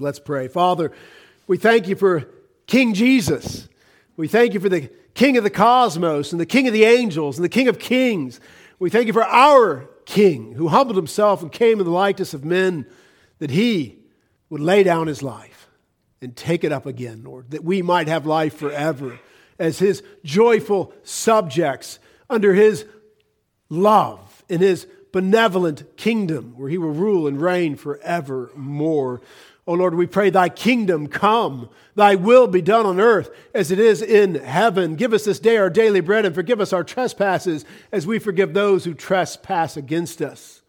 Let's pray. Father, we thank you for King Jesus. We thank you for the King of the cosmos and the King of the angels and the King of kings. We thank you for our King who humbled himself and came in the likeness of men that he would lay down his life and take it up again, Lord, that we might have life forever as his joyful subjects under his love in his benevolent kingdom where he will rule and reign forevermore. Oh Lord, we pray thy kingdom come, thy will be done on earth as it is in heaven. Give us this day our daily bread and forgive us our trespasses as we forgive those who trespass against us.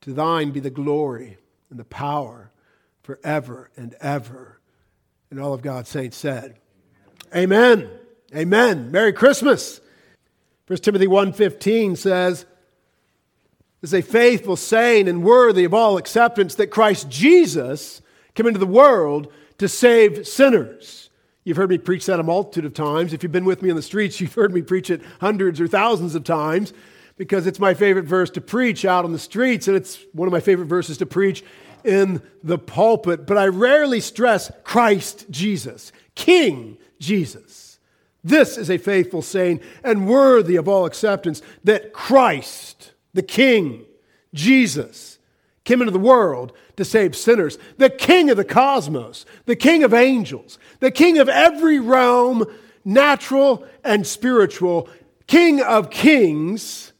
To thine be the glory and the power forever and ever. And all of God's saints said, Amen. Amen. Merry Christmas. 1 Timothy 1:15 says, is a faithful saying and worthy of all acceptance that Christ Jesus came into the world to save sinners. You've heard me preach that a multitude of times. If you've been with me on the streets, you've heard me preach it hundreds or thousands of times because it's my favorite verse to preach out on the streets, and it's one of my favorite verses to preach in the pulpit. But I rarely stress Christ Jesus, King Jesus. This is a faithful saying and worthy of all acceptance that Christ, the King, Jesus, came into the world to save sinners. The King of the cosmos, the King of angels, the King of every realm, natural and spiritual, King of kings,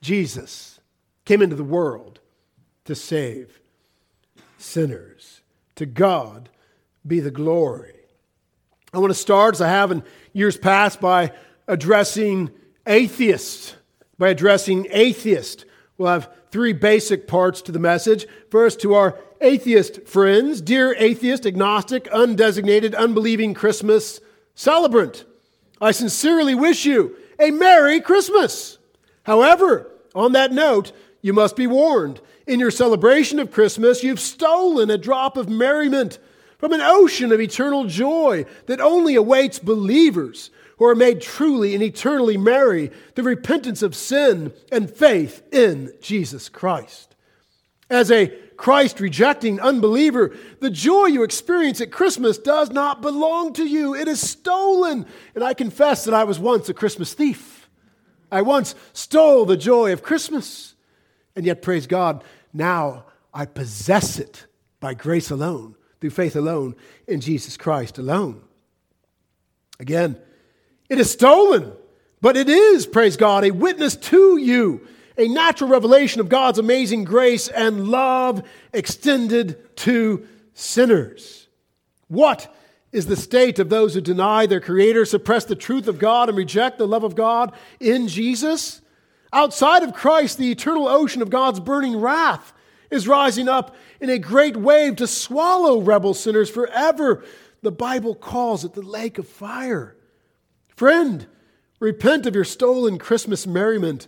Jesus, came into the world to save sinners. To God be the glory. I want to start, as I have in years past, by addressing atheists by addressing atheists. We'll have three basic parts to the message. First, to our atheist friends, dear atheist, agnostic, undesignated, unbelieving Christmas celebrant, I sincerely wish you a Merry Christmas. However, on that note, you must be warned. In your celebration of Christmas, you've stolen a drop of merriment from an ocean of eternal joy that only awaits believers who are made truly and eternally merry through repentance of sin and faith in Jesus Christ. As a Christ rejecting unbeliever, the joy you experience at Christmas does not belong to you. It is stolen. And I confess that I was once a Christmas thief. I once stole the joy of Christmas. And yet, praise God, now I possess it by grace alone, through faith alone, in Jesus Christ alone. Again, it is stolen, but it is, praise God, a witness to you, a natural revelation of God's amazing grace and love extended to sinners. What is the state of those who deny their Creator, suppress the truth of God, and reject the love of God in Jesus? Outside of Christ, the eternal ocean of God's burning wrath is rising up in a great wave to swallow rebel sinners forever. The Bible calls it the lake of fire. Friend, repent of your stolen Christmas merriment,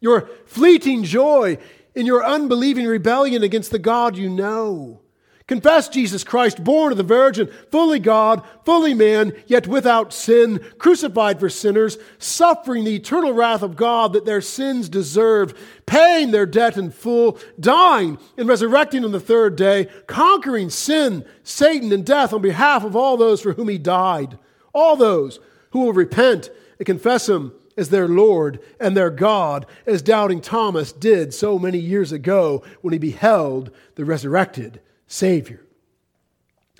your fleeting joy in your unbelieving rebellion against the God you know. Confess Jesus Christ, born of the Virgin, fully God, fully man, yet without sin, crucified for sinners, suffering the eternal wrath of God that their sins deserve, paying their debt in full, dying and resurrecting on the third day, conquering sin, Satan, and death on behalf of all those for whom he died. All those who will repent and confess Him as their Lord and their God, as doubting Thomas did so many years ago when he beheld the resurrected Savior.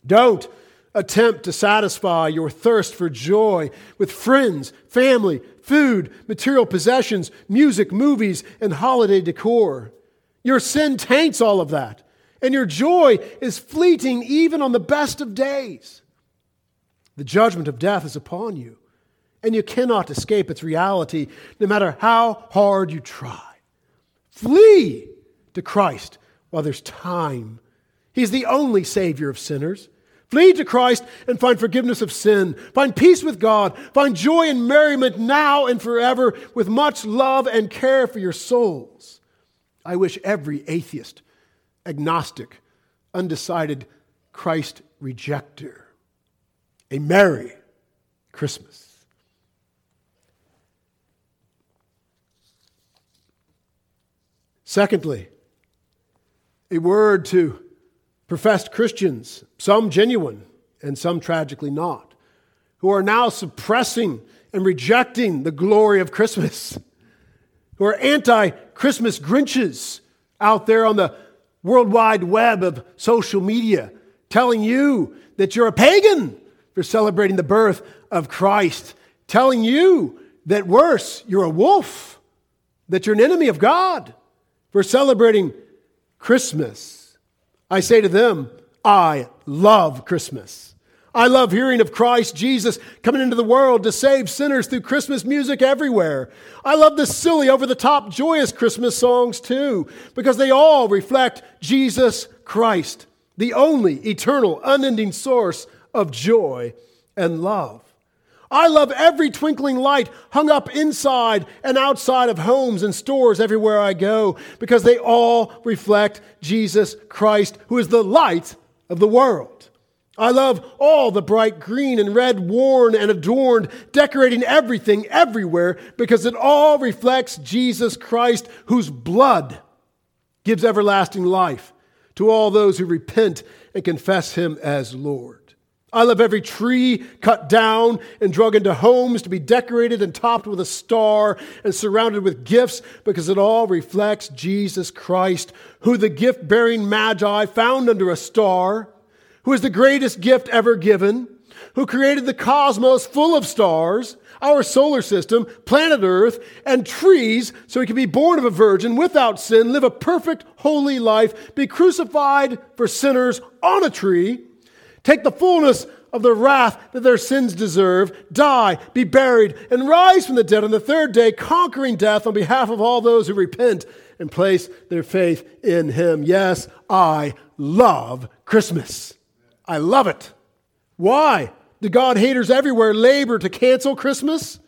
Don't attempt to satisfy your thirst for joy with friends, family, food, material possessions, music, movies, and holiday decor. Your sin taints all of that, and your joy is fleeting even on the best of days. The judgment of death is upon you and you cannot escape its reality no matter how hard you try. Flee to Christ while there's time. He's the only Savior of sinners. Flee to Christ and find forgiveness of sin. Find peace with God. Find joy and merriment now and forever with much love and care for your souls. I wish every atheist, agnostic, undecided Christ rejecter a Merry Christmas. Secondly, a word to professed Christians, some genuine and some tragically not, who are now suppressing and rejecting the glory of Christmas, who are anti Christmas Grinches out there on the world wide web of social media, telling you that you're a pagan for celebrating the birth of Christ, telling you that worse, you're a wolf, that you're an enemy of God for celebrating Christmas. I say to them, I love Christmas. I love hearing of Christ Jesus coming into the world to save sinners through Christmas music everywhere. I love the silly, over the top, joyous Christmas songs too, because they all reflect Jesus Christ, the only eternal, unending source of joy and love. I love every twinkling light hung up inside and outside of homes and stores everywhere I go because they all reflect Jesus Christ, who is the light of the world. I love all the bright green and red worn and adorned, decorating everything everywhere because it all reflects Jesus Christ, whose blood gives everlasting life to all those who repent and confess him as Lord. I love every tree cut down and drug into homes to be decorated and topped with a star and surrounded with gifts because it all reflects Jesus Christ, who the gift bearing Magi found under a star, who is the greatest gift ever given, who created the cosmos full of stars, our solar system, planet Earth, and trees so he could be born of a virgin without sin, live a perfect, holy life, be crucified for sinners on a tree take the fullness of the wrath that their sins deserve, die, be buried, and rise from the dead on the third day, conquering death on behalf of all those who repent and place their faith in Him. Yes, I love Christmas. I love it. Why do God haters everywhere labor to cancel Christmas?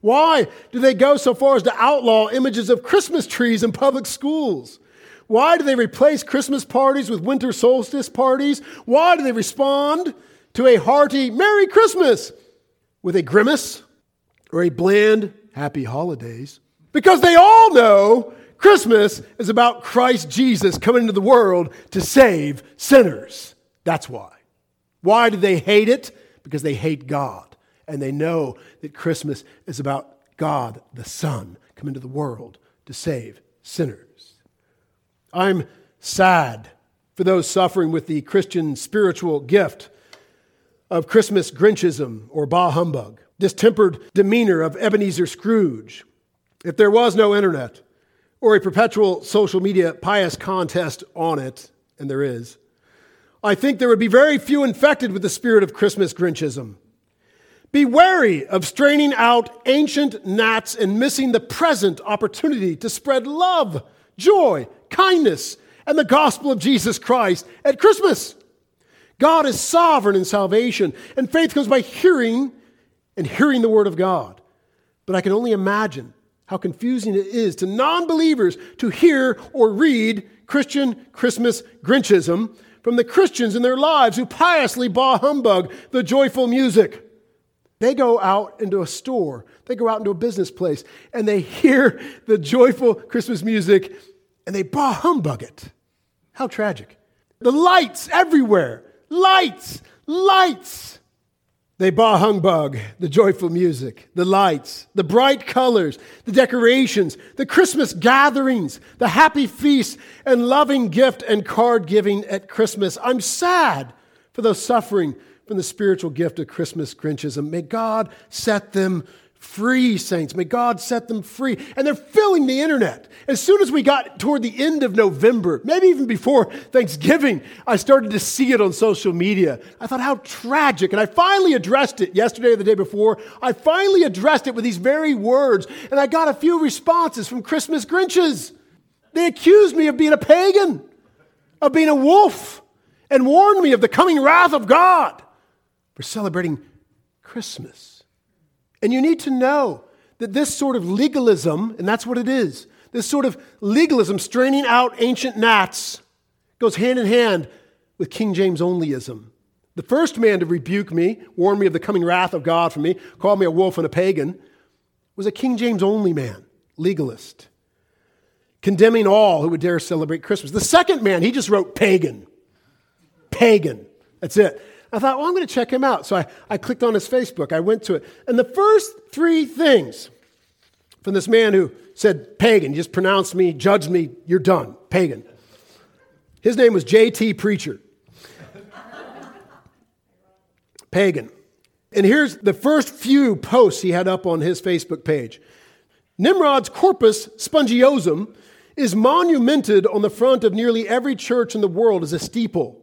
Why do they go so far as to outlaw images of Christmas trees in public schools? Why do they replace Christmas parties with winter solstice parties? Why do they respond to a hearty Merry Christmas with a grimace or a bland Happy Holidays? Because they all know Christmas is about Christ Jesus coming into the world to save sinners. That's why. Why do they hate it? Because they hate God. And they know that Christmas is about God, the Son, coming into the world to save sinners. I'm sad for those suffering with the Christian spiritual gift of Christmas Grinchism or bah humbug, distempered demeanor of Ebenezer Scrooge. If there was no internet or a perpetual social media pious contest on it, and there is, I think there would be very few infected with the spirit of Christmas Grinchism. Be wary of straining out ancient gnats and missing the present opportunity to spread love, joy, kindness, and the gospel of Jesus Christ at Christmas. God is sovereign in salvation, and faith comes by hearing and hearing the word of God. But I can only imagine how confusing it is to non believers to hear or read Christian Christmas Grinchism from the Christians in their lives who piously bah humbug the joyful music. They go out into a store, they go out into a business place, and they hear the joyful Christmas music and they bah humbug it. How tragic. The lights everywhere. Lights, lights. They bah humbug the joyful music, the lights, the bright colors, the decorations, the Christmas gatherings, the happy feasts, and loving gift and card giving at Christmas. I'm sad for those suffering from the spiritual gift of Christmas Grinchism. May God set them free, saints. May God set them free. And they're filling the internet. As soon as we got toward the end of November, maybe even before Thanksgiving, I started to see it on social media. I thought, how tragic. And I finally addressed it yesterday or the day before. I finally addressed it with these very words. And I got a few responses from Christmas Grinches. They accused me of being a pagan, of being a wolf, and warned me of the coming wrath of God for celebrating Christmas. And you need to know that this sort of legalism, and that's what it is, this sort of legalism, straining out ancient gnats, goes hand in hand with King James onlyism. The first man to rebuke me, warn me of the coming wrath of God for me, call me a wolf and a pagan, was a King James only man, legalist, condemning all who would dare celebrate Christmas. The second man, he just wrote pagan. pagan. That's it. I thought, well, I'm going to check him out. So I, I clicked on his Facebook. I went to it. And the first three things from this man who said, pagan, just pronounced me, judged me, you're done, pagan. His name was J.T. Preacher. pagan. And here's the first few posts he had up on his Facebook page. Nimrod's corpus spongiosum is monumented on the front of nearly every church in the world as a steeple.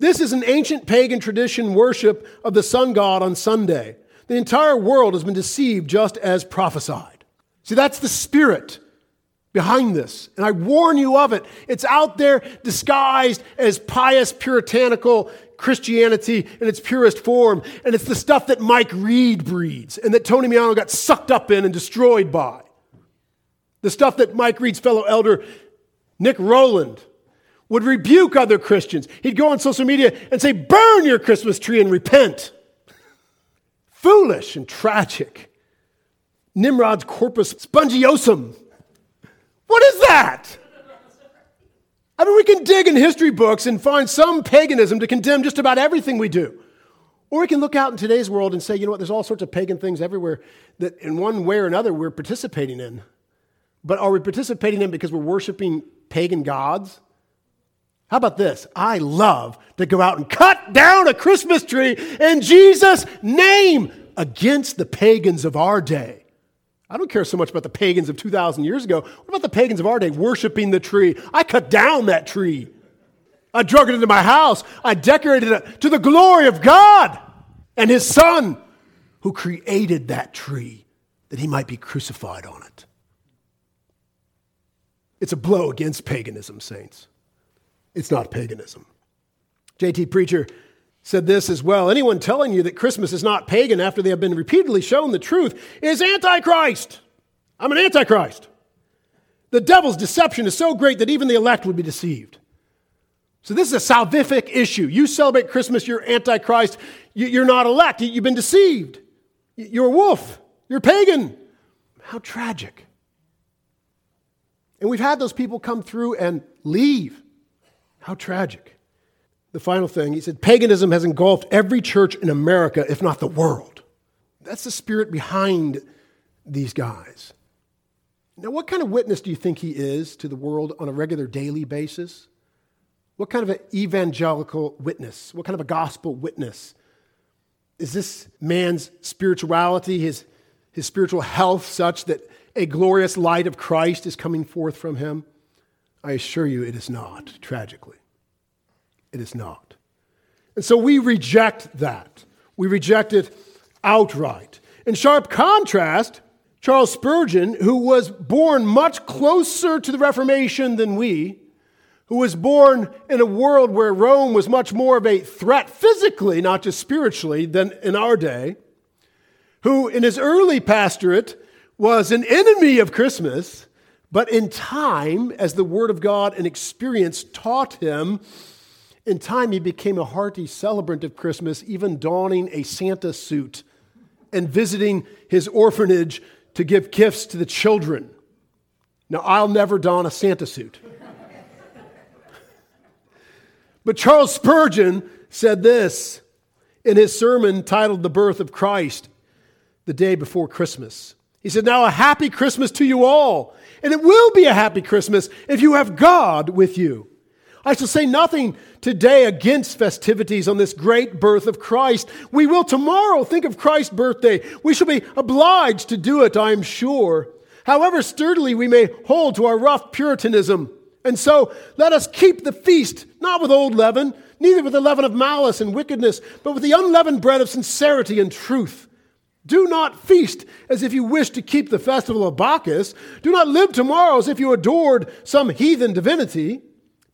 This is an ancient pagan tradition worship of the sun god on Sunday. The entire world has been deceived just as prophesied. See, that's the spirit behind this. And I warn you of it. It's out there disguised as pious, puritanical Christianity in its purest form. And it's the stuff that Mike Reed breeds and that Tony Miano got sucked up in and destroyed by. The stuff that Mike Reed's fellow elder, Nick Rowland, would rebuke other Christians. He'd go on social media and say, Burn your Christmas tree and repent. Foolish and tragic. Nimrod's corpus spongiosum. What is that? I mean, we can dig in history books and find some paganism to condemn just about everything we do. Or we can look out in today's world and say, you know what, there's all sorts of pagan things everywhere that in one way or another we're participating in. But are we participating in because we're worshiping pagan gods? How about this? I love to go out and cut down a Christmas tree in Jesus' name against the pagans of our day. I don't care so much about the pagans of 2,000 years ago. What about the pagans of our day worshiping the tree? I cut down that tree. I drug it into my house. I decorated it to the glory of God and His Son who created that tree that He might be crucified on it. It's a blow against paganism, saints. It's not paganism. J.T. Preacher said this as well. Anyone telling you that Christmas is not pagan after they have been repeatedly shown the truth is antichrist. I'm an antichrist. The devil's deception is so great that even the elect would be deceived. So, this is a salvific issue. You celebrate Christmas, you're antichrist, you're not elect, you've been deceived. You're a wolf, you're pagan. How tragic. And we've had those people come through and leave. How tragic. The final thing, he said, paganism has engulfed every church in America, if not the world. That's the spirit behind these guys. Now, what kind of witness do you think he is to the world on a regular daily basis? What kind of an evangelical witness? What kind of a gospel witness? Is this man's spirituality, his, his spiritual health, such that a glorious light of Christ is coming forth from him? I assure you it is not, tragically. It is not. And so we reject that. We reject it outright. In sharp contrast, Charles Spurgeon, who was born much closer to the Reformation than we, who was born in a world where Rome was much more of a threat physically, not just spiritually, than in our day, who in his early pastorate was an enemy of Christmas, but in time, as the Word of God and experience taught him, in time, he became a hearty celebrant of Christmas, even donning a Santa suit and visiting his orphanage to give gifts to the children. Now, I'll never don a Santa suit. but Charles Spurgeon said this in his sermon titled The Birth of Christ, the day before Christmas. He said, Now a happy Christmas to you all. And it will be a happy Christmas if you have God with you. I shall say nothing today against festivities on this great birth of Christ. We will tomorrow think of Christ's birthday. We shall be obliged to do it, I am sure. However sturdily we may hold to our rough Puritanism. And so let us keep the feast, not with old leaven, neither with the leaven of malice and wickedness, but with the unleavened bread of sincerity and truth. Do not feast as if you wish to keep the festival of Bacchus. Do not live tomorrow as if you adored some heathen divinity.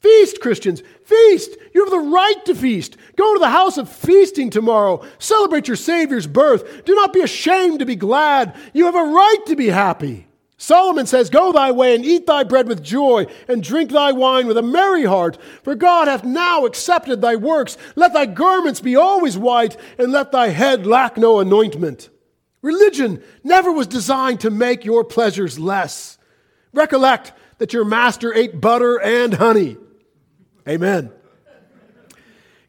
Feast, Christians, feast. You have the right to feast. Go to the house of feasting tomorrow. Celebrate your Savior's birth. Do not be ashamed to be glad. You have a right to be happy. Solomon says, Go thy way and eat thy bread with joy, and drink thy wine with a merry heart. For God hath now accepted thy works. Let thy garments be always white, and let thy head lack no anointment. Religion never was designed to make your pleasures less. Recollect that your master ate butter and honey. Amen.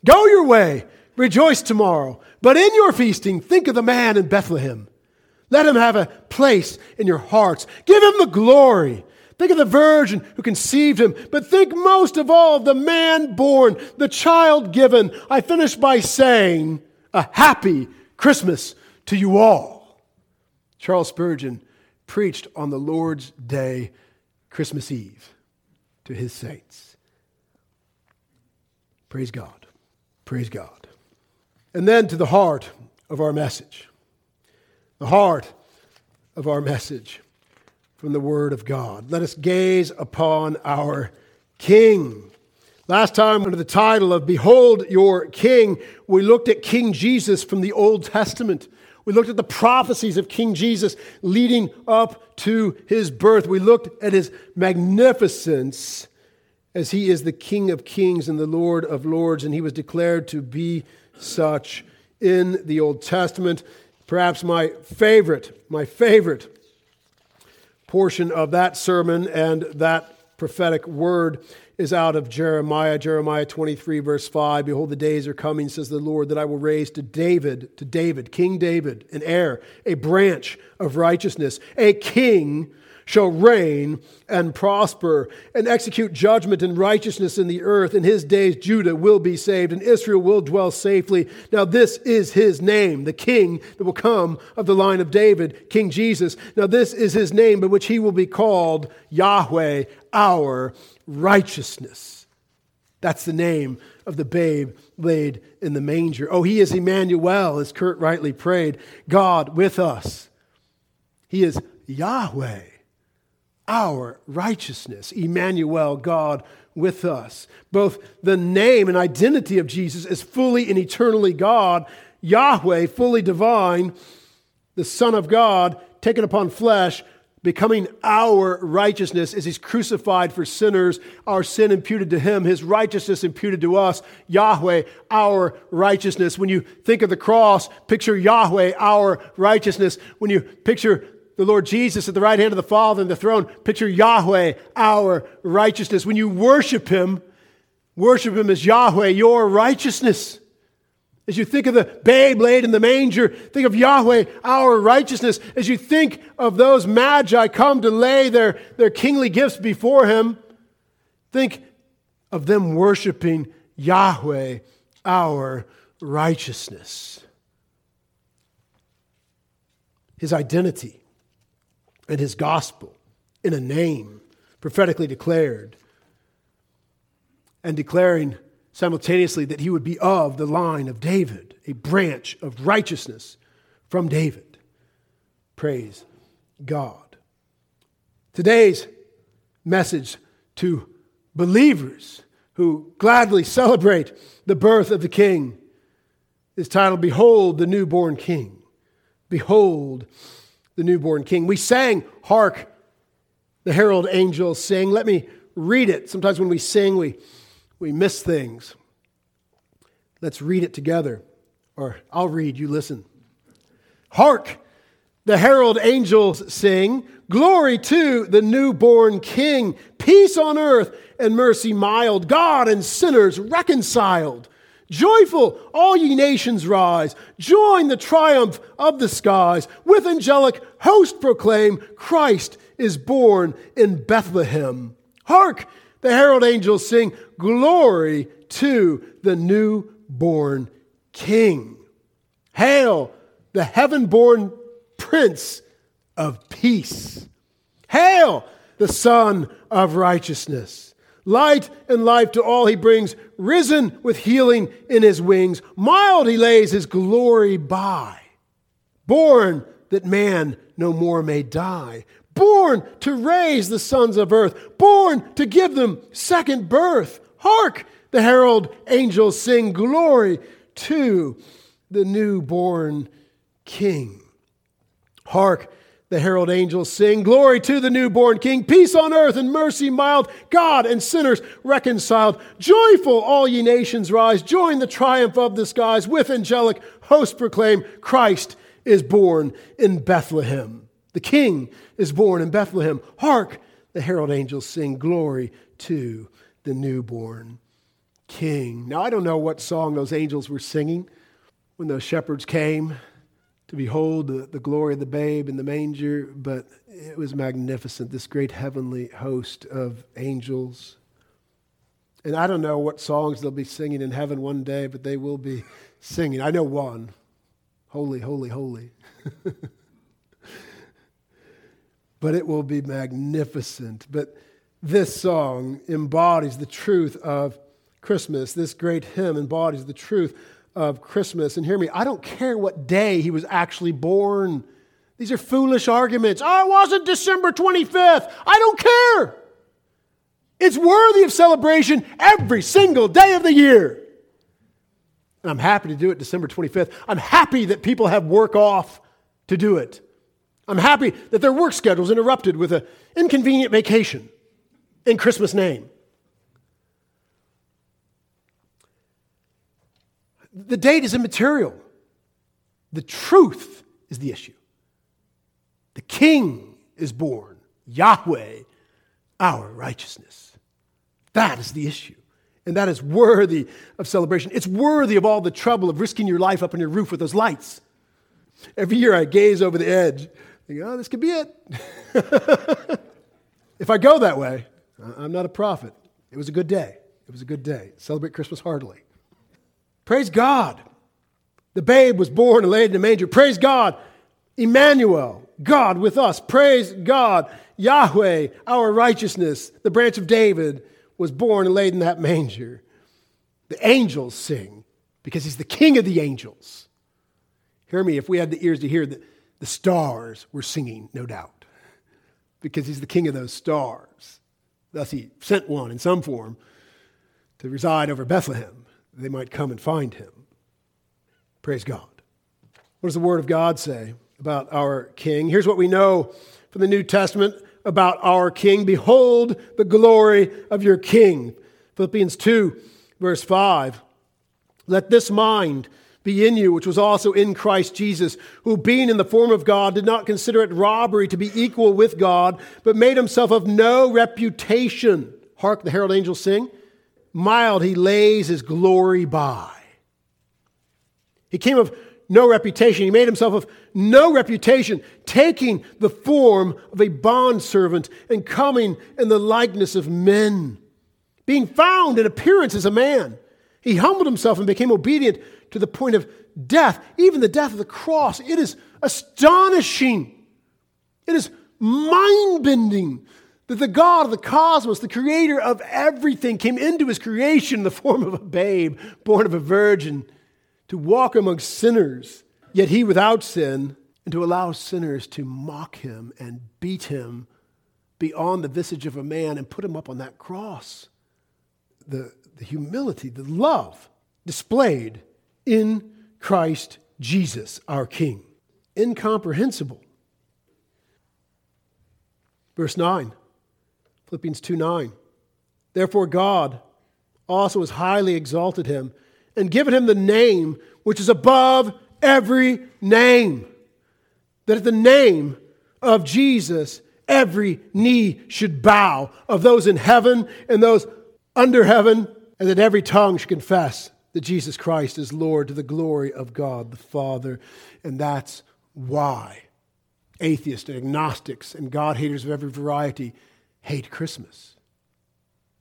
Go your way, rejoice tomorrow. But in your feasting, think of the man in Bethlehem. Let him have a place in your hearts. Give him the glory. Think of the virgin who conceived him, but think most of all of the man born, the child given. I finish by saying, a happy Christmas to you all. Charles Spurgeon preached on the Lord's Day, Christmas Eve, to his saints. Praise God. Praise God. And then to the heart of our message. The heart of our message from the Word of God. Let us gaze upon our King. Last time, under the title of Behold Your King, we looked at King Jesus from the Old Testament. We looked at the prophecies of King Jesus leading up to his birth. We looked at his magnificence as he is the King of kings and the Lord of lords, and he was declared to be such in the Old Testament. Perhaps my favorite, my favorite portion of that sermon and that prophetic word is out of Jeremiah, Jeremiah 23, verse 5. Behold, the days are coming, says the Lord, that I will raise to David, to David, King David, an heir, a branch of righteousness, a king shall reign and prosper and execute judgment and righteousness in the earth. In his days, Judah will be saved and Israel will dwell safely. Now, this is his name, the king that will come of the line of David, King Jesus. Now, this is his name by which he will be called Yahweh, our righteousness. That's the name of the babe laid in the manger. Oh, he is Emmanuel, as Kurt rightly prayed, God with us. He is Yahweh our righteousness. Emmanuel, God with us. Both the name and identity of Jesus is fully and eternally God, Yahweh, fully divine, the Son of God, taken upon flesh, becoming our righteousness as he's crucified for sinners, our sin imputed to him, his righteousness imputed to us, Yahweh, our righteousness. When you think of the cross, picture Yahweh, our righteousness. When you picture the Lord Jesus at the right hand of the Father and the throne. Picture Yahweh, our righteousness. When you worship Him, worship Him as Yahweh, your righteousness. As you think of the babe laid in the manger, think of Yahweh, our righteousness. As you think of those magi come to lay their, their kingly gifts before Him, think of them worshiping Yahweh, our righteousness. His identity and his gospel in a name prophetically declared and declaring simultaneously that he would be of the line of David, a branch of righteousness from David. Praise God. Today's message to believers who gladly celebrate the birth of the King is titled Behold the Newborn King. Behold the newborn king. We sang, Hark, the herald angels sing. Let me read it. Sometimes when we sing, we, we miss things. Let's read it together. Or I'll read, you listen. Hark, the herald angels sing, Glory to the newborn king, peace on earth and mercy mild, God and sinners reconciled. Joyful, all ye nations rise. Join the triumph of the skies. With angelic host proclaim, Christ is born in Bethlehem. Hark, the herald angels sing, Glory to the newborn King. Hail, the heaven born Prince of Peace. Hail, the Sun of Righteousness. Light and life to all he brings, risen with healing in his wings. Mild he lays his glory by. Born that man no more may die. Born to raise the sons of earth. Born to give them second birth. Hark! The herald angels sing glory to the newborn king. Hark! The herald angels sing, Glory to the newborn King, peace on earth and mercy mild, God and sinners reconciled. Joyful, all ye nations rise, join the triumph of the skies. With angelic hosts proclaim, Christ is born in Bethlehem. The King is born in Bethlehem. Hark, the herald angels sing, Glory to the newborn King. Now, I don't know what song those angels were singing when those shepherds came to behold the, the glory of the babe in the manger, but it was magnificent, this great heavenly host of angels. And I don't know what songs they'll be singing in heaven one day, but they will be singing. I know one Holy, holy, holy. but it will be magnificent. But this song embodies the truth of Christmas. This great hymn embodies the truth of Christmas. And hear me, I don't care what day he was actually born. These are foolish arguments. Oh, it wasn't December 25th. I don't care. It's worthy of celebration every single day of the year. And I'm happy to do it December 25th. I'm happy that people have work off to do it. I'm happy that their work schedule is interrupted with an inconvenient vacation in Christmas name. The date is immaterial. The truth is the issue. The king is born, Yahweh, our righteousness. That is the issue. And that is worthy of celebration. It's worthy of all the trouble of risking your life up on your roof with those lights. Every year I gaze over the edge, think, oh, this could be it. if I go that way, I'm not a prophet. It was a good day. It was a good day. Celebrate Christmas heartily. Praise God. The babe was born and laid in a manger. Praise God. Emmanuel, God with us. Praise God. Yahweh, our righteousness, the branch of David, was born and laid in that manger. The angels sing because he's the king of the angels. Hear me, if we had the ears to hear, the, the stars were singing, no doubt, because he's the king of those stars. Thus, he sent one in some form to reside over Bethlehem they might come and find him. Praise God. What does the Word of God say about our King? Here's what we know from the New Testament about our King Behold the glory of your King. Philippians 2, verse 5. Let this mind be in you, which was also in Christ Jesus, who being in the form of God did not consider it robbery to be equal with God, but made himself of no reputation. Hark, the herald angels sing mild he lays his glory by. He came of no reputation. He made himself of no reputation, taking the form of a bondservant and coming in the likeness of men. Being found in appearance as a man, he humbled himself and became obedient to the point of death, even the death of the cross. It is astonishing. It is mind bending that the God of the cosmos, the creator of everything, came into his creation in the form of a babe born of a virgin to walk among sinners, yet he without sin, and to allow sinners to mock him and beat him beyond the visage of a man and put him up on that cross. The, the humility, the love displayed in Christ Jesus, our King. Incomprehensible. Verse 9 Philippians 2 9. Therefore, God also has highly exalted him and given him the name which is above every name. That at the name of Jesus, every knee should bow of those in heaven and those under heaven, and that every tongue should confess that Jesus Christ is Lord to the glory of God the Father. And that's why atheists and agnostics and God haters of every variety hate Christmas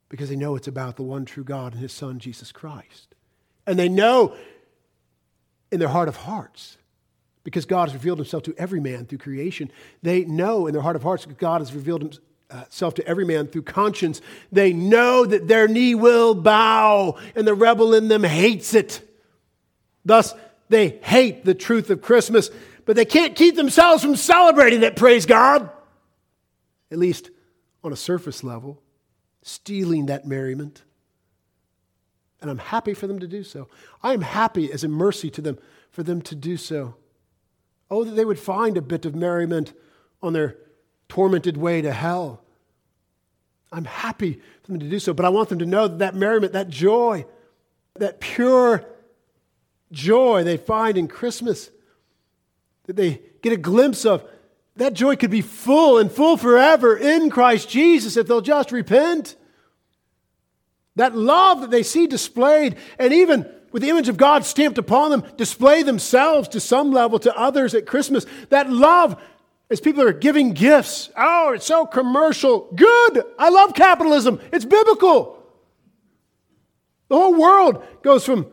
because they know it's about the one true God and his son, Jesus Christ. And they know in their heart of hearts, because God has revealed himself to every man through creation, they know in their heart of hearts that God has revealed himself uh, to every man through conscience. They know that their knee will bow, and the rebel in them hates it. Thus, they hate the truth of Christmas, but they can't keep themselves from celebrating it, praise God. At least on a surface level, stealing that merriment. And I'm happy for them to do so. I am happy as a mercy to them for them to do so. Oh, that they would find a bit of merriment on their tormented way to hell. I'm happy for them to do so, but I want them to know that that merriment, that joy, that pure joy they find in Christmas, that they get a glimpse of, that joy could be full and full forever in Christ Jesus if they'll just repent. That love that they see displayed, and even with the image of God stamped upon them, display themselves to some level to others at Christmas. That love, as people are giving gifts, oh, it's so commercial. Good. I love capitalism. It's biblical. The whole world goes from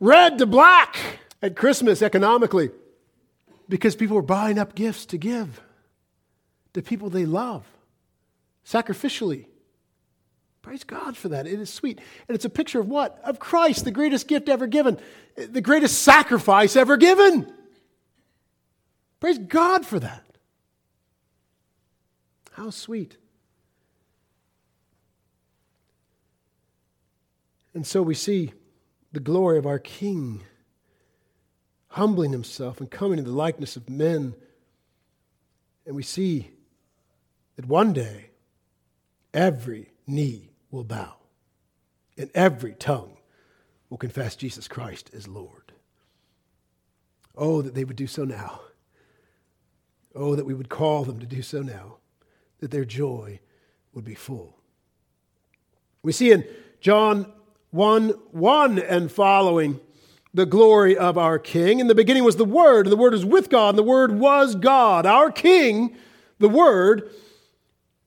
red to black at Christmas economically because people were buying up gifts to give to people they love sacrificially. Praise God for that. It is sweet. And it's a picture of what? Of Christ, the greatest gift ever given, the greatest sacrifice ever given. Praise God for that. How sweet. And so we see the glory of our King humbling himself and coming in the likeness of men. And we see that one day every knee will bow, and every tongue will confess Jesus Christ as Lord. Oh, that they would do so now. Oh, that we would call them to do so now, that their joy would be full. We see in John 1 1 and following the glory of our King. In the beginning was the Word, and the Word was with God, and the Word was God. Our King, the Word,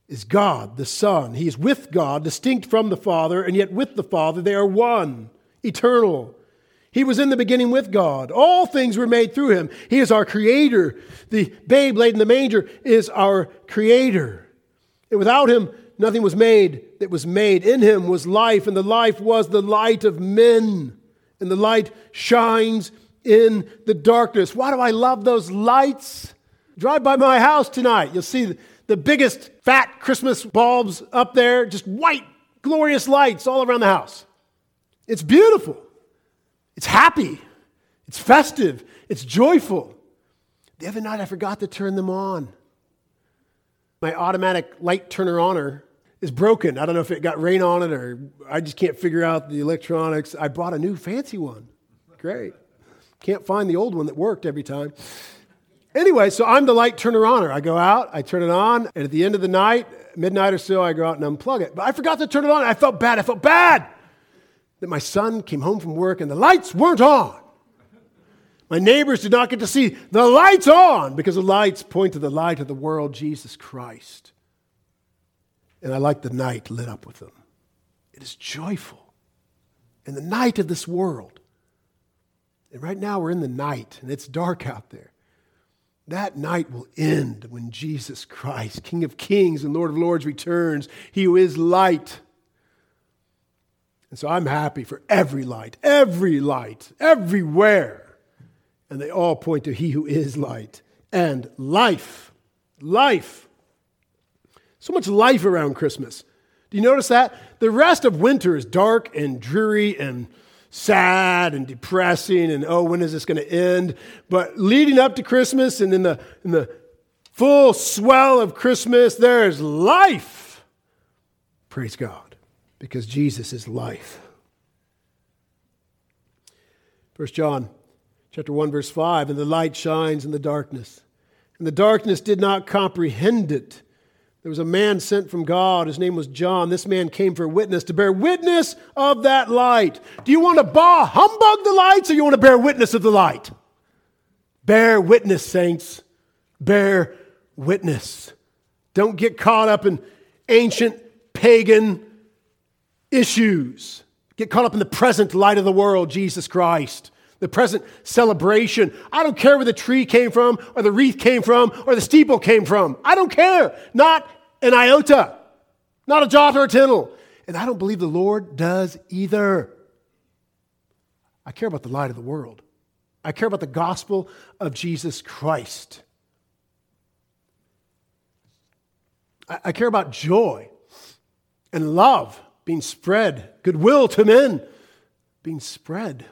is God, the Son. He is with God, distinct from the Father, and yet with the Father they are one, eternal. He was in the beginning with God. All things were made through him. He is our creator. The babe laid in the manger is our creator. And without him, nothing was made that was made. In him was life, and the life was the light of men. And the light shines in the darkness. Why do I love those lights? Drive by my house tonight. You'll see the biggest fat Christmas bulbs up there, just white, glorious lights all around the house. It's beautiful. It's happy. It's festive. It's joyful. The other night I forgot to turn them on. My automatic light turner oner is broken. I don't know if it got rain on it or I just can't figure out the electronics. I bought a new fancy one. Great. Can't find the old one that worked every time. Anyway, so I'm the light turner oner. I go out, I turn it on, and at the end of the night, midnight or so, I go out and unplug it. But I forgot to turn it on. I felt bad. I felt bad that my son came home from work and the lights weren't on. My neighbors did not get to see the lights on because the lights point to the light of the world, Jesus Christ. And I like the night lit up with them. It is joyful. And the night of this world. And right now we're in the night and it's dark out there. That night will end when Jesus Christ, King of Kings and Lord of Lords, returns. He who is light. And so I'm happy for every light, every light, everywhere. And they all point to He who is light and life. Life. So much life around Christmas. Do you notice that? The rest of winter is dark and dreary and sad and depressing and oh when is this going to end but leading up to christmas and in the in the full swell of christmas there is life praise god because jesus is life first john chapter 1 verse 5 and the light shines in the darkness and the darkness did not comprehend it there was a man sent from God. His name was John. This man came for witness, to bear witness of that light. Do you want to bah humbug the lights or you want to bear witness of the light? Bear witness, saints. Bear witness. Don't get caught up in ancient pagan issues. Get caught up in the present light of the world, Jesus Christ. The present celebration. I don't care where the tree came from, or the wreath came from, or the steeple came from. I don't care. Not an iota, not a jot or a tittle. And I don't believe the Lord does either. I care about the light of the world. I care about the gospel of Jesus Christ. I, I care about joy and love being spread, goodwill to men being spread.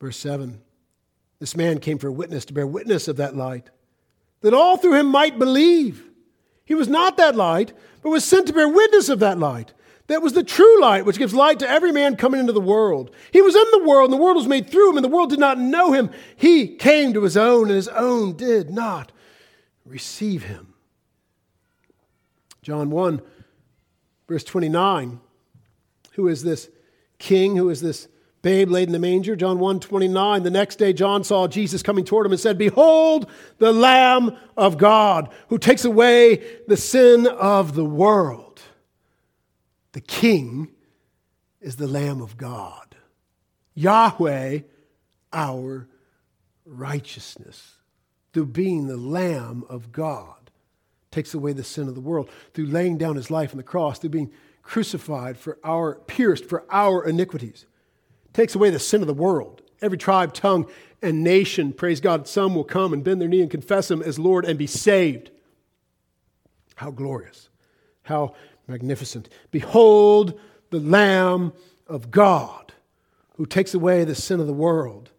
Verse 7 This man came for a witness to bear witness of that light, that all through him might believe. He was not that light, but was sent to bear witness of that light. That was the true light, which gives light to every man coming into the world. He was in the world, and the world was made through him, and the world did not know him. He came to his own, and his own did not receive him. John 1, verse 29. Who is this king? Who is this babe laid in the manger? John 1 29. The next day, John saw Jesus coming toward him and said, Behold, the Lamb of God who takes away the sin of the world. The king is the Lamb of God. Yahweh, our righteousness, through being the Lamb of God, takes away the sin of the world, through laying down his life on the cross, through being crucified for our, pierced for our iniquities, takes away the sin of the world. Every tribe, tongue, and nation, praise God, some will come and bend their knee and confess him as Lord and be saved. How glorious! How magnificent. Behold the Lamb of God who takes away the sin of the world.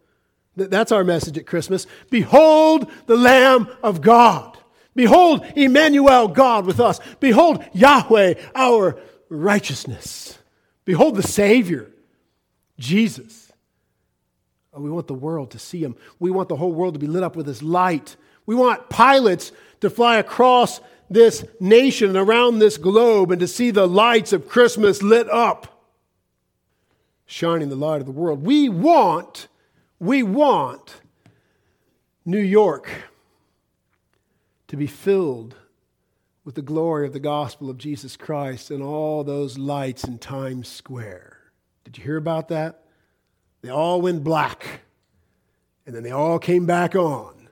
That's our message at Christmas. Behold the Lamb of God. Behold Emmanuel, God with us. Behold Yahweh, our righteousness. Behold the Savior, Jesus. Oh, we want the world to see him. We want the whole world to be lit up with his light. We want pilots to fly across this nation and around this globe and to see the lights of Christmas lit up, shining the light of the world. We want, we want New York to be filled with the glory of the gospel of Jesus Christ and all those lights in Times Square. Did you hear about that? They all went black, and then they all came back on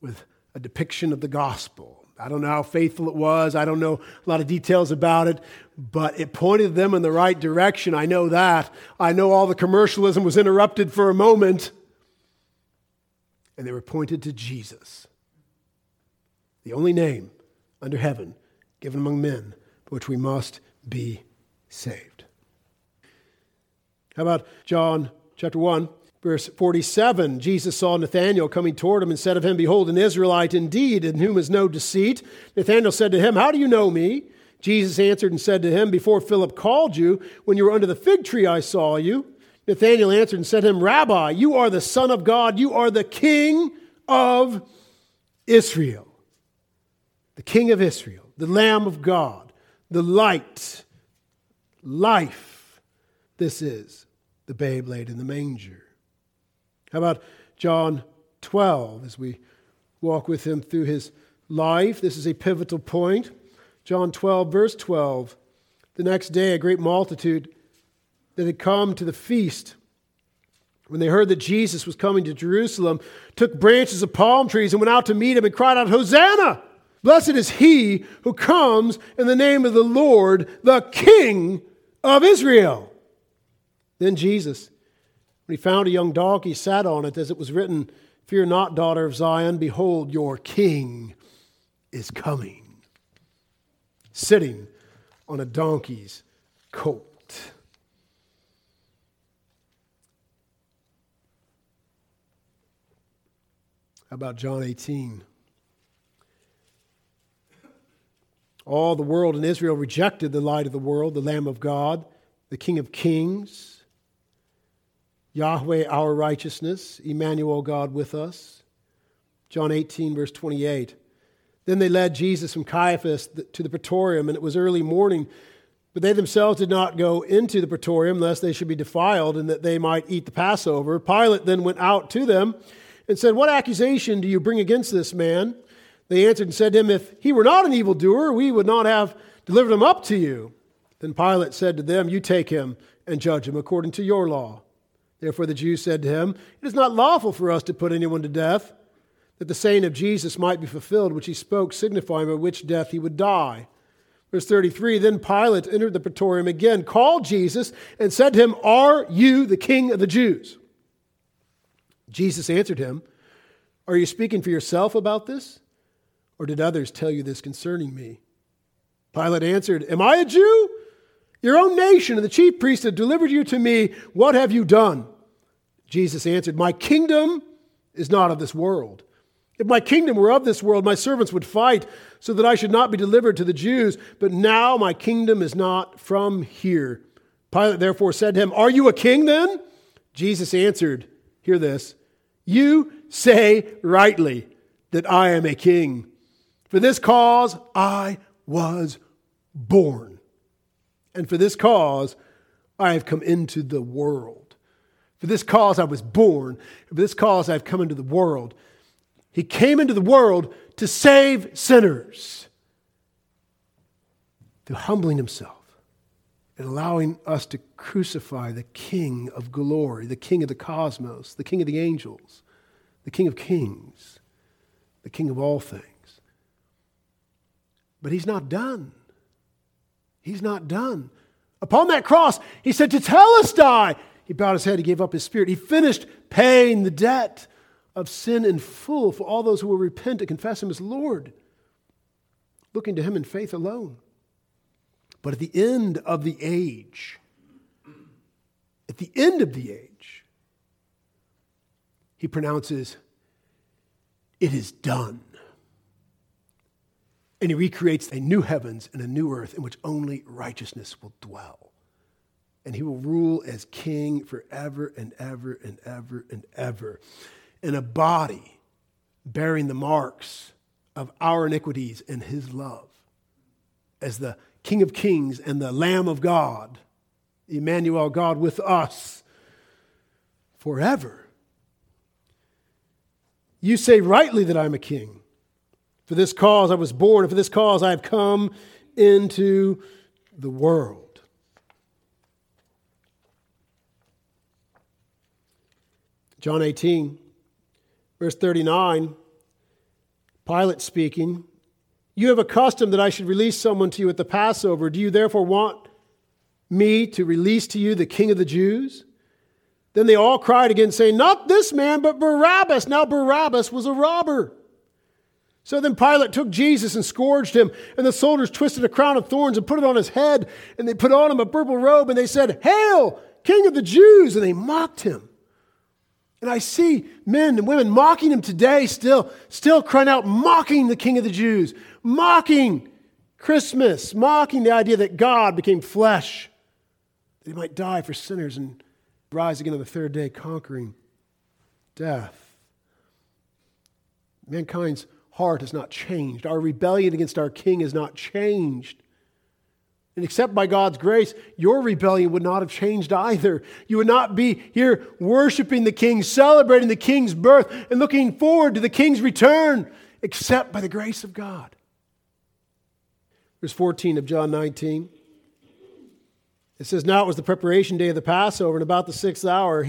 with a depiction of the gospel. I don't know how faithful it was. I don't know a lot of details about it, but it pointed them in the right direction. I know that. I know all the commercialism was interrupted for a moment, and they were pointed to Jesus, the only name under heaven given among men by which we must be saved. How about John chapter 1? Verse 47 Jesus saw Nathanael coming toward him and said of him, Behold, an Israelite indeed, in whom is no deceit. Nathanael said to him, How do you know me? Jesus answered and said to him, Before Philip called you, when you were under the fig tree, I saw you. Nathanael answered and said to him, Rabbi, you are the Son of God, you are the King of Israel. The King of Israel, the Lamb of God, the light, life. This is the babe laid in the manger. How about John 12 as we walk with him through his life? This is a pivotal point. John 12, verse 12. The next day, a great multitude that had come to the feast, when they heard that Jesus was coming to Jerusalem, took branches of palm trees and went out to meet him and cried out, Hosanna! Blessed is he who comes in the name of the Lord, the King of Israel. Then Jesus when he found a young donkey, sat on it, as it was written, Fear not, daughter of Zion, behold, your king is coming, sitting on a donkey's colt. How about John 18? All the world in Israel rejected the light of the world, the Lamb of God, the King of Kings. Yahweh, our righteousness, Emmanuel, God with us. John 18, verse 28. Then they led Jesus from Caiaphas to the praetorium, and it was early morning. But they themselves did not go into the praetorium, lest they should be defiled and that they might eat the Passover. Pilate then went out to them and said, What accusation do you bring against this man? They answered and said to him, If he were not an evildoer, we would not have delivered him up to you. Then Pilate said to them, You take him and judge him according to your law. Therefore the Jews said to him, It is not lawful for us to put anyone to death, that the saying of Jesus might be fulfilled, which he spoke, signifying by which death he would die. Verse 33 Then Pilate entered the praetorium again, called Jesus, and said to him, Are you the king of the Jews? Jesus answered him, Are you speaking for yourself about this? Or did others tell you this concerning me? Pilate answered, Am I a Jew? Your own nation and the chief priests have delivered you to me. What have you done? Jesus answered, My kingdom is not of this world. If my kingdom were of this world, my servants would fight so that I should not be delivered to the Jews. But now my kingdom is not from here. Pilate therefore said to him, Are you a king then? Jesus answered, Hear this. You say rightly that I am a king. For this cause I was born and for this cause I have come into the world. For this cause I was born. For this cause I have come into the world. He came into the world to save sinners through humbling himself and allowing us to crucify the King of glory, the King of the cosmos, the King of the angels, the King of kings, the King of all things. But he's not done. He's not done. Upon that cross, he said, Tetelestai. He bowed his head, he gave up his spirit. He finished paying the debt of sin in full for all those who will repent and confess him as Lord, looking to him in faith alone. But at the end of the age, at the end of the age, he pronounces, It is done. And he recreates a new heavens and a new earth in which only righteousness will dwell. And he will rule as king forever and ever and ever and ever. In a body bearing the marks of our iniquities and his love. As the King of Kings and the Lamb of God, Emmanuel, God with us forever. You say rightly that I'm a king. For this cause I was born, and for this cause I have come into the world. John 18, verse 39, Pilate speaking, You have a custom that I should release someone to you at the Passover. Do you therefore want me to release to you the king of the Jews? Then they all cried again, saying, Not this man, but Barabbas. Now Barabbas was a robber. So then Pilate took Jesus and scourged him, and the soldiers twisted a crown of thorns and put it on his head, and they put on him a purple robe, and they said, Hail, King of the Jews! And they mocked him. And I see men and women mocking him today, still, still crying out, mocking the King of the Jews, mocking Christmas, mocking the idea that God became flesh, that he might die for sinners and rise again on the third day, conquering death. Mankind's heart has not changed. Our rebellion against our king has not changed. And except by God's grace, your rebellion would not have changed either. You would not be here worshiping the king, celebrating the king's birth, and looking forward to the king's return, except by the grace of God. Verse 14 of John 19. It says, Now it was the preparation day of the Passover, and about the sixth hour,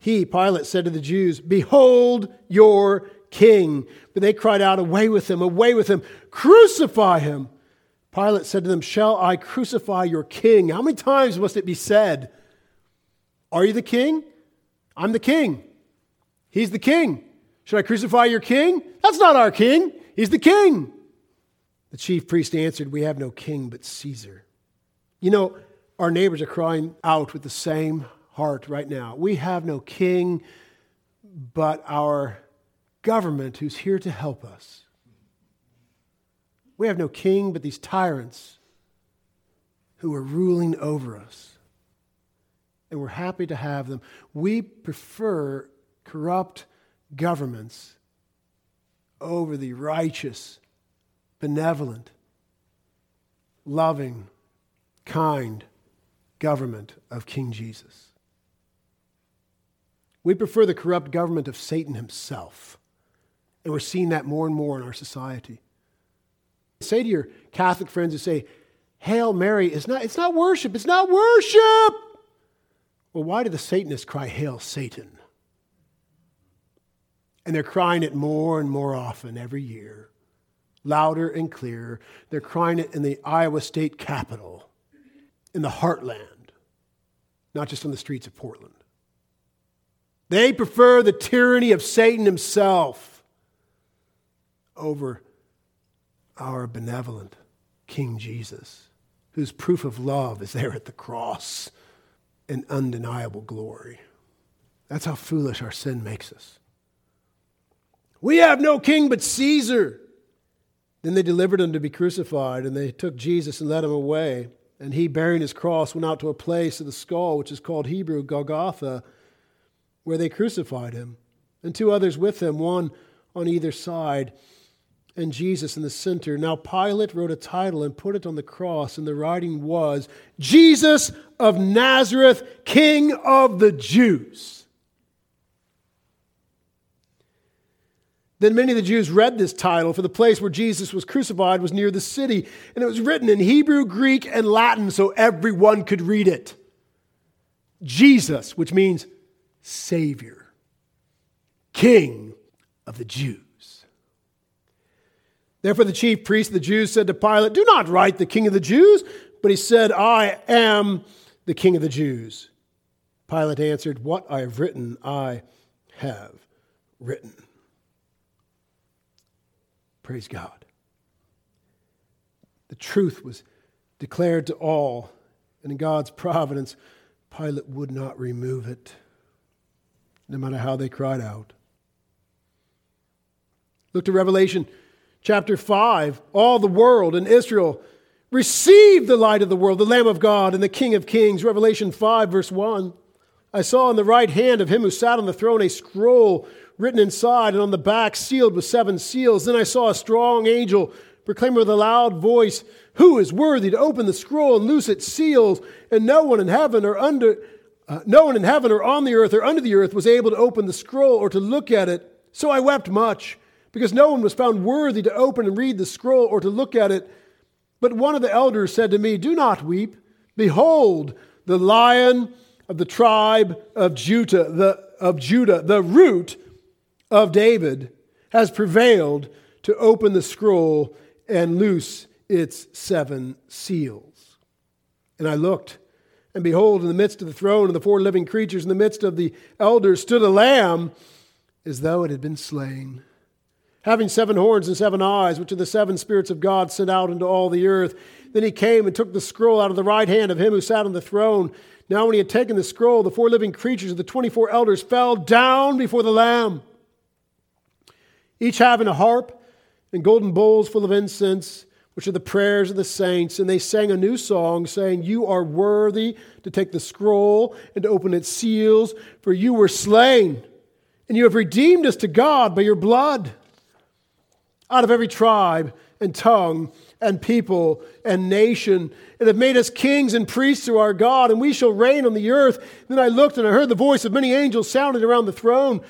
he, Pilate, said to the Jews, Behold your king. But they cried out, Away with him, away with him, crucify him. Pilate said to them, Shall I crucify your king? How many times must it be said? Are you the king? I'm the king. He's the king. Should I crucify your king? That's not our king. He's the king. The chief priest answered, We have no king but Caesar. You know, our neighbors are crying out with the same heart right now. We have no king but our government who's here to help us. We have no king but these tyrants who are ruling over us. And we're happy to have them. We prefer corrupt governments over the righteous, benevolent, loving, kind government of King Jesus. We prefer the corrupt government of Satan himself. And we're seeing that more and more in our society. Say to your Catholic friends who say, Hail Mary, it's not, it's not worship, it's not worship. Well, why do the Satanists cry, Hail Satan? And they're crying it more and more often every year, louder and clearer. They're crying it in the Iowa State Capitol, in the heartland, not just on the streets of Portland. They prefer the tyranny of Satan himself over our benevolent King Jesus, whose proof of love is there at the cross in undeniable glory. That's how foolish our sin makes us. We have no king but Caesar. Then they delivered him to be crucified, and they took Jesus and led him away. And he, bearing his cross, went out to a place of the skull, which is called Hebrew Golgotha, where they crucified him, and two others with him, one on either side. And Jesus in the center. Now Pilate wrote a title and put it on the cross, and the writing was Jesus of Nazareth, King of the Jews. Then many of the Jews read this title, for the place where Jesus was crucified was near the city, and it was written in Hebrew, Greek, and Latin so everyone could read it. Jesus, which means Savior, King of the Jews. Therefore, the chief priests of the Jews said to Pilate, Do not write the king of the Jews. But he said, I am the king of the Jews. Pilate answered, What I have written, I have written. Praise God. The truth was declared to all, and in God's providence, Pilate would not remove it, no matter how they cried out. Look to Revelation chapter 5, all the world and Israel received the light of the world, the Lamb of God and the King of Kings. Revelation 5, verse 1. I saw on the right hand of him who sat on the throne a scroll written inside and on the back sealed with seven seals. Then I saw a strong angel proclaim with a loud voice, Who is worthy to open the scroll and loose its seals? And no one in heaven or under uh, no one in heaven or on the earth or under the earth was able to open the scroll or to look at it. So I wept much because no one was found worthy to open and read the scroll or to look at it. But one of the elders said to me, Do not weep. Behold, the lion of the tribe of Judah, the, of Judah, the root of David, has prevailed to open the scroll and loose its seven seals. And I looked, and behold, in the midst of the throne and the four living creatures, in the midst of the elders, stood a lamb as though it had been slain having seven horns and seven eyes, which are the seven spirits of God sent out into all the earth. Then he came and took the scroll out of the right hand of him who sat on the throne. Now, when he had taken the scroll, the four living creatures of the 24 elders fell down before the Lamb, each having a harp and golden bowls full of incense, which are the prayers of the saints. And they sang a new song, saying, You are worthy to take the scroll and to open its seals, for you were slain, and you have redeemed us to God by your blood out of every tribe and tongue and people and nation, and have made us kings and priests to our God, and we shall reign on the earth. Then I looked and I heard the voice of many angels sounding around the throne.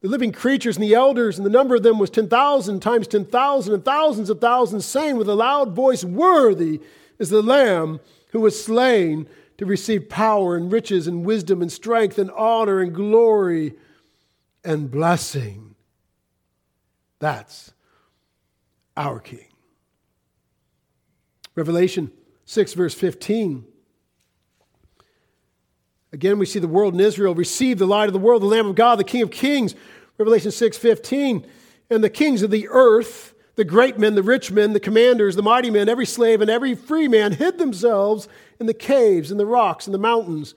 The living creatures and the elders, and the number of them was 10,000 times 10,000 and thousands of thousands, saying with a loud voice, Worthy is the Lamb who was slain to receive power and riches and wisdom and strength and honor and glory and blessing. That's our King. Revelation 6, verse 15. Again, we see the world in Israel receive the light of the world, the Lamb of God, the King of Kings. Revelation 6, 15. And the kings of the earth, the great men, the rich men, the commanders, the mighty men, every slave and every free man hid themselves in the caves, in the rocks, in the mountains,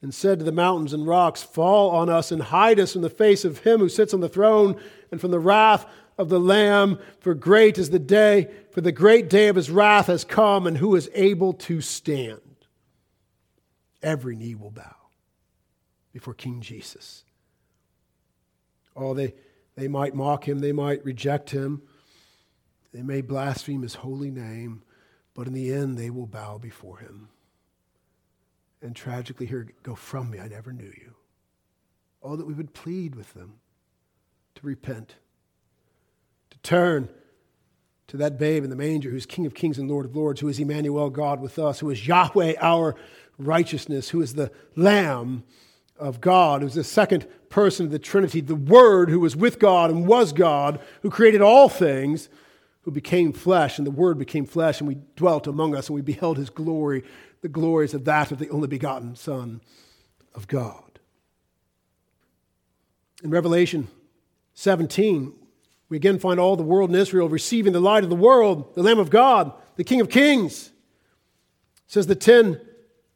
and said to the mountains and rocks, Fall on us and hide us from the face of him who sits on the throne and from the wrath of the Lamb, for great is the day, for the great day of his wrath has come, and who is able to stand? Every knee will bow before King Jesus. Oh, they, they might mock him, they might reject him, they may blaspheme his holy name, but in the end they will bow before him. And tragically hear, Go from me, I never knew you. Oh, that we would plead with them to repent Turn to that babe in the manger who's King of Kings and Lord of Lords, who is Emmanuel, God with us, who is Yahweh, our righteousness, who is the Lamb of God, who's the second person of the Trinity, the Word who was with God and was God, who created all things, who became flesh, and the Word became flesh, and we dwelt among us, and we beheld his glory, the glories of that of the only begotten Son of God. In Revelation 17, we again find all the world in Israel receiving the light of the world, the Lamb of God, the King of Kings. It says the ten,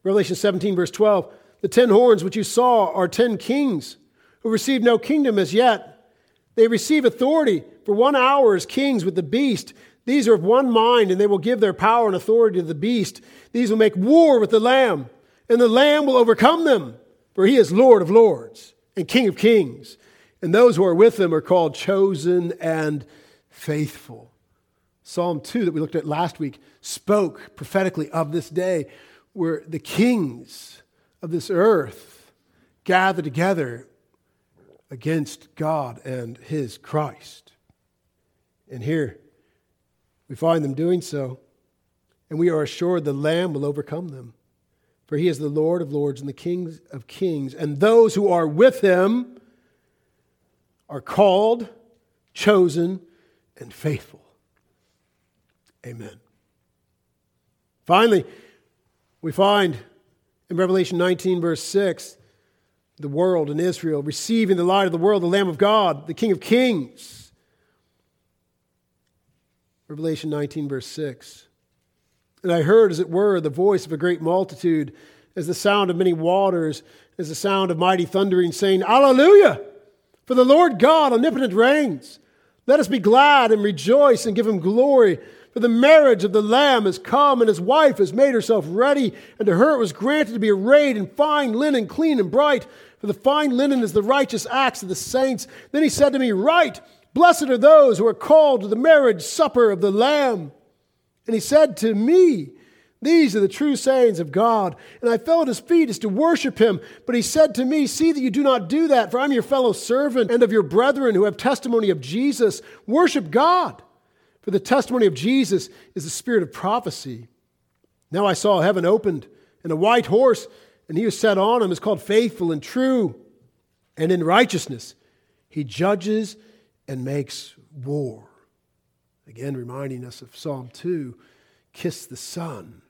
Revelation 17, verse 12, the ten horns which you saw are ten kings who received no kingdom as yet. They receive authority for one hour as kings with the beast. These are of one mind, and they will give their power and authority to the beast. These will make war with the Lamb, and the Lamb will overcome them, for he is Lord of lords and King of kings and those who are with them are called chosen and faithful. Psalm 2 that we looked at last week spoke prophetically of this day where the kings of this earth gather together against God and his Christ. And here we find them doing so, and we are assured the Lamb will overcome them. For he is the Lord of lords and the King of kings, and those who are with him are called, chosen, and faithful. Amen. Finally, we find in Revelation 19, verse 6, the world and Israel receiving the light of the world, the Lamb of God, the King of Kings. Revelation 19, verse 6. And I heard, as it were, the voice of a great multitude, as the sound of many waters, as the sound of mighty thundering, saying, Alleluia! For the Lord God omnipotent reigns. Let us be glad and rejoice and give him glory. For the marriage of the Lamb has come, and his wife has made herself ready, and to her it was granted to be arrayed in fine linen, clean and bright. For the fine linen is the righteous acts of the saints. Then he said to me, Write, blessed are those who are called to the marriage supper of the Lamb. And he said to me, These are the true sayings of God. And I fell at his feet as to worship him. But he said to me, See that you do not do that, for I'm your fellow servant and of your brethren who have testimony of Jesus. Worship God. For the testimony of Jesus is the spirit of prophecy. Now I saw heaven opened, and a white horse, and he who sat on him is called faithful and true. And in righteousness he judges and makes war. Again, reminding us of Psalm 2 Kiss the Son,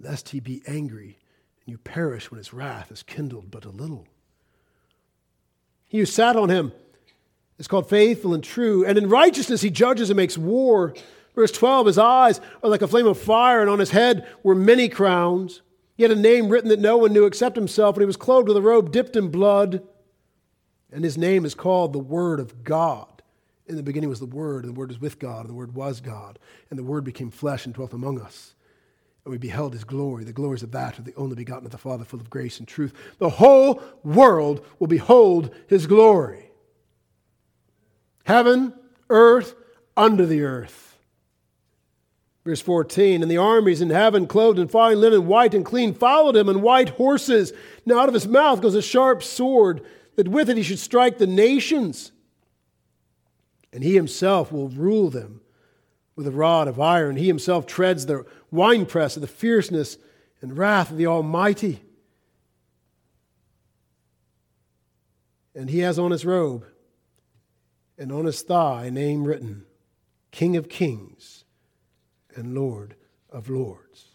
lest he be angry and you perish when his wrath is kindled but a little. He who sat on him is called faithful and true. And in righteousness he judges and makes war. Verse 12 His eyes are like a flame of fire, and on his head were many crowns. He had a name written that no one knew except himself, and he was clothed with a robe dipped in blood. And his name is called the Word of God. In the beginning was the Word, and the Word was with God, and the Word was God. And the Word became flesh and dwelt among us. And we beheld his glory, the glories of that of the only begotten of the Father, full of grace and truth. The whole world will behold his glory heaven, earth, under the earth. Verse 14, and the armies in heaven, clothed in fine linen, white and clean, followed him on white horses. Now out of his mouth goes a sharp sword, that with it he should strike the nations. And he himself will rule them with a rod of iron. He himself treads the winepress of the fierceness and wrath of the Almighty. And he has on his robe and on his thigh a name written King of Kings and Lord of Lords.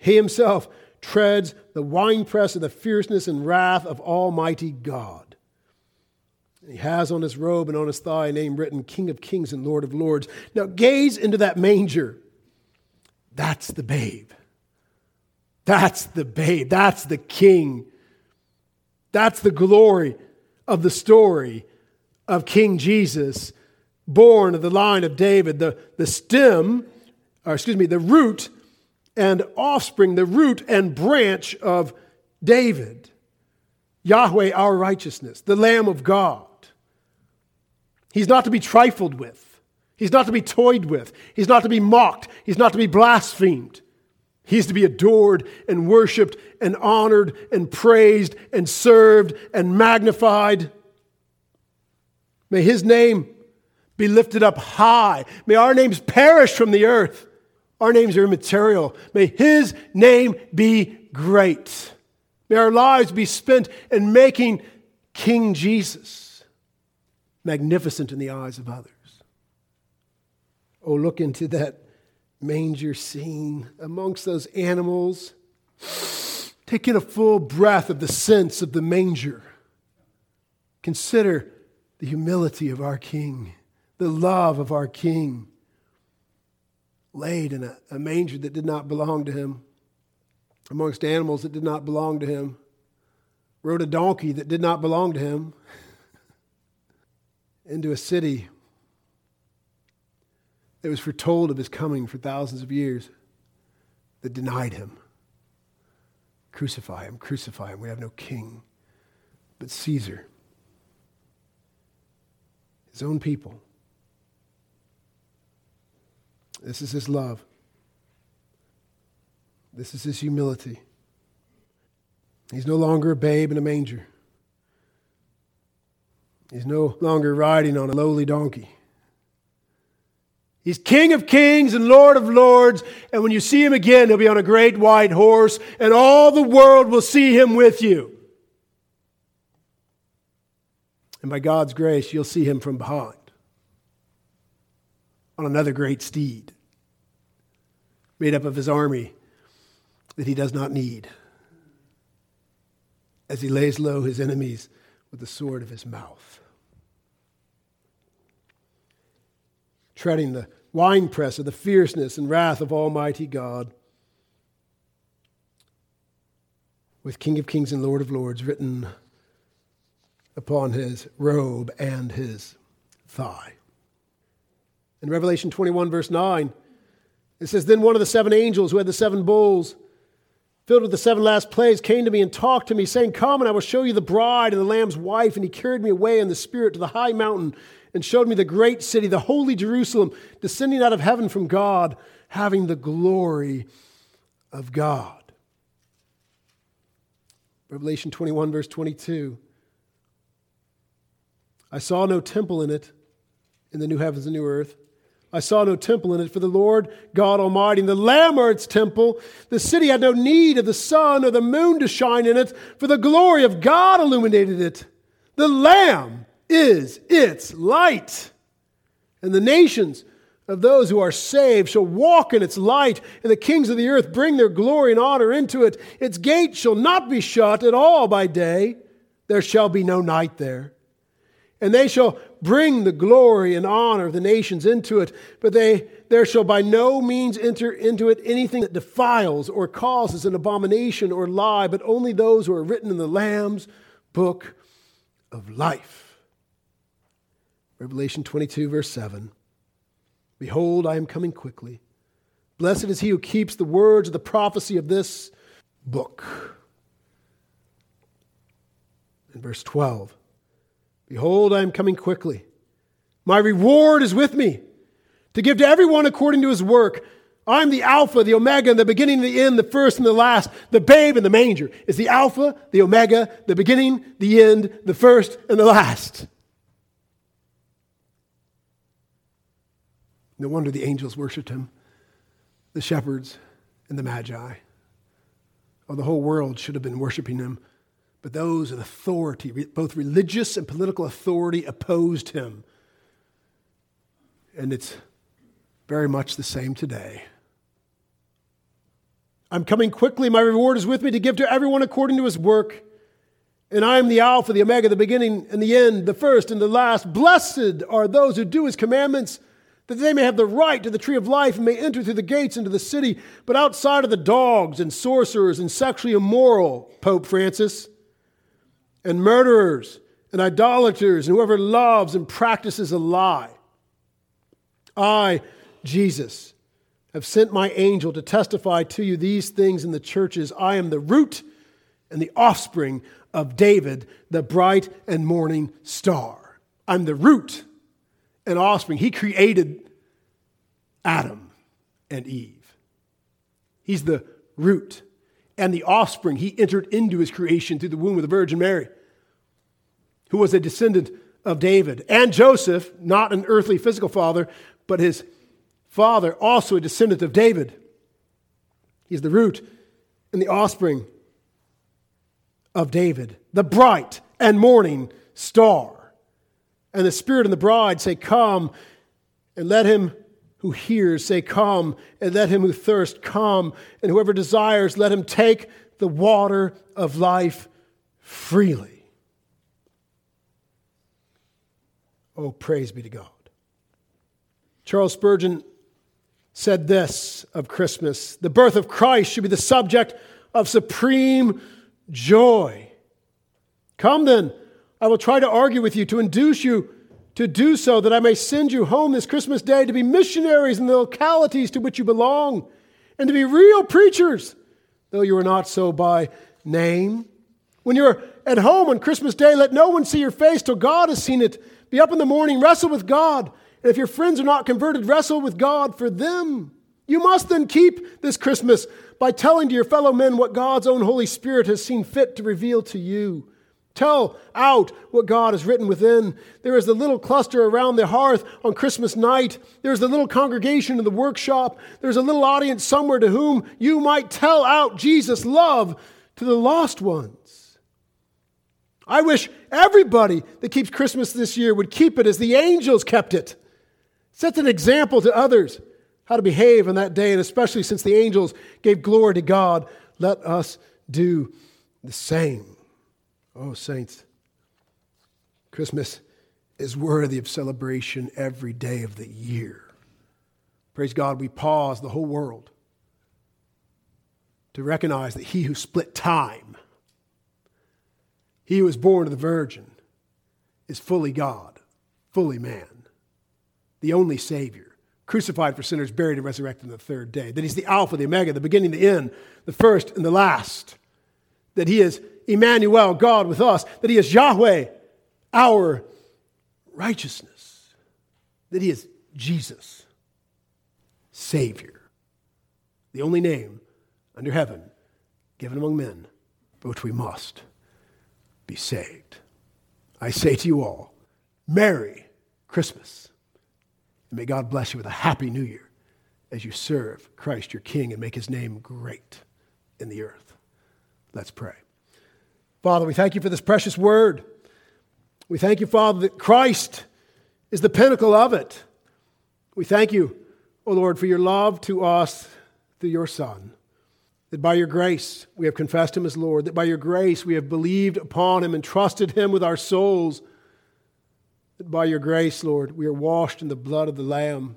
He himself treads the winepress of the fierceness and wrath of Almighty God. He has on his robe and on his thigh a name written King of Kings and Lord of Lords. Now gaze into that manger. That's the babe. That's the babe. That's the king. That's the glory of the story of King Jesus, born of the line of David, the, the stem, or excuse me, the root and offspring, the root and branch of David. Yahweh, our righteousness, the Lamb of God. He's not to be trifled with. He's not to be toyed with. He's not to be mocked. He's not to be blasphemed. He's to be adored and worshiped and honored and praised and served and magnified. May his name be lifted up high. May our names perish from the earth. Our names are immaterial. May his name be great. May our lives be spent in making King Jesus magnificent in the eyes of others. Oh, look into that manger scene amongst those animals. Take in a full breath of the sense of the manger. Consider the humility of our King, the love of our King, laid in a, a, manger that did not belong to him, amongst animals that did not belong to him, rode a donkey that did not belong to him, into a city that was foretold of his coming for thousands of years that denied him. Crucify him, crucify him. We have no king but Caesar his own people, This is his love. This is his humility. He's no longer a babe in a manger. He's no longer riding on a lowly donkey. He's King of kings and Lord of lords, and when you see him again, he'll be on a great white horse, and all the world will see him with you. And by God's grace, you'll see him from behind on another great steed, made up of his army that he does not need, as he lays low his enemies with the sword of his mouth. Treading the winepress of the fierceness and wrath of Almighty God, with King of Kings and Lord of Lords written upon his robe and his thigh. In Revelation 21, verse 9, it says, Then one of the seven angels who had the seven bowls, filled with the seven last plagues, came to me and talked to me, saying, Come, and I will show you the bride and the Lamb's wife. And he carried me away in the Spirit to the high mountain and showed me the great city, the holy Jerusalem, descending out of heaven from God, having the glory of God. Revelation 21, verse 22. I saw no temple in it, in the new heavens and new earth. I saw no temple in it, for the Lord God Almighty and the Lamb are its temple. The city had no need of the sun or the moon to shine in it, for the glory of God illuminated it. The Lamb is its light. And the nations of those who are saved shall walk in its light, and the kings of the earth bring their glory and honor into it. Its gates shall not be shut at all by day, there shall be no night there. And they shall bring the glory and honor of the nations into it, but they, there shall by no means enter into it anything that defiles or causes an abomination or lie, but only those who are written in the Lamb's book of life. Revelation 22, verse 7. Behold, I am coming quickly. Blessed is he who keeps the words of the prophecy of this book. In verse 12. Behold, I am coming quickly. My reward is with me to give to everyone according to his work. I'm the Alpha, the Omega, the beginning and the end, the first and the last. The babe in the manger is the Alpha, the Omega, the beginning, the end, the first and the last. No wonder the angels worshiped him, the shepherds and the magi. Oh, the whole world should have been worshiping him but those in authority, both religious and political authority, opposed him. And it's very much the same today. I'm coming quickly. My reward is with me to give to everyone according to his work. And I am the Alpha, the Omega, the beginning and the end, the first and the last. Blessed are those who do his commandments, that they may have the right to the tree of life and may enter through the gates into the city. But outside of the dogs and sorcerers and sexually immoral, Pope Francis, and murderers and idolaters and whoever loves and practices a lie. I, Jesus, have sent my angel to testify to you these things in the churches. I am the root and the offspring of David, the bright and morning star. I'm the root and offspring. He created Adam and Eve. He's the root and the offspring. He entered into his creation through the womb of the Virgin Mary, who was a descendant of David, and Joseph, not an earthly physical father, but his father, also a descendant of David. He's the root and the offspring of David, the bright and morning star. And the Spirit and the bride say, Come, and let him who hears say, Come, and let him who thirsts come, and whoever desires, let him take the water of life freely. Oh, praise be to God. Charles Spurgeon said this of Christmas The birth of Christ should be the subject of supreme joy. Come then, I will try to argue with you to induce you to do so that I may send you home this Christmas day to be missionaries in the localities to which you belong and to be real preachers, though you are not so by name. When you're at home on Christmas Day, let no one see your face till God has seen it. Be up in the morning, wrestle with God, And if your friends are not converted, wrestle with God for them. You must then keep this Christmas by telling to your fellow men what God's own Holy Spirit has seen fit to reveal to you. Tell out what God has written within. There is the little cluster around the hearth on Christmas night. There's the little congregation in the workshop. There's a little audience somewhere to whom you might tell out Jesus' love to the lost ones. I wish everybody that keeps Christmas this year would keep it as the angels kept it. Sets an example to others how to behave on that day, and especially since the angels gave glory to God, let us do the same. Oh, saints, Christmas is worthy of celebration every day of the year. Praise God, we pause the whole world to recognize that he who split time, he who was born of the Virgin, is fully God, fully man, the only Savior, crucified for sinners, buried, and resurrected on the third day. That he's the Alpha, the Omega, the beginning, the end, the first, and the last. That he is Emmanuel, God with us, that He is Yahweh, our righteousness, that He is Jesus, Savior, the only name under heaven given among men by which we must be saved. I say to you all, Merry Christmas. And may God bless you with a happy new year as you serve Christ your King and make his name great in the earth. Let's pray. Father, we thank you for this precious word. We thank you, Father, that Christ is the pinnacle of it. We thank you, O Lord, for your love to us through your Son. That by your grace we have confessed him as Lord, that by your grace we have believed upon him and trusted him with our souls. That by your grace, Lord, we are washed in the blood of the Lamb.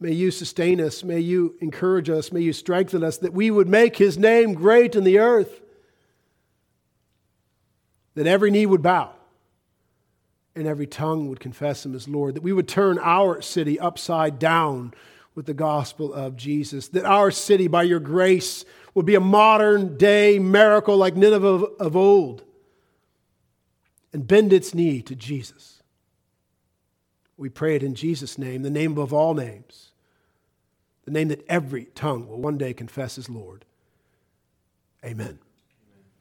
May you sustain us. May you encourage us. May you strengthen us that we would make his name great in the earth that every knee would bow and every tongue would confess him as Lord, that we would turn our city upside down with the gospel of Jesus, that our city, by your grace, would be a modern day miracle like Nineveh of old and bend its knee to Jesus. We pray it in Jesus' name, the name above all names, the name that every tongue will one day confess as Lord. Amen.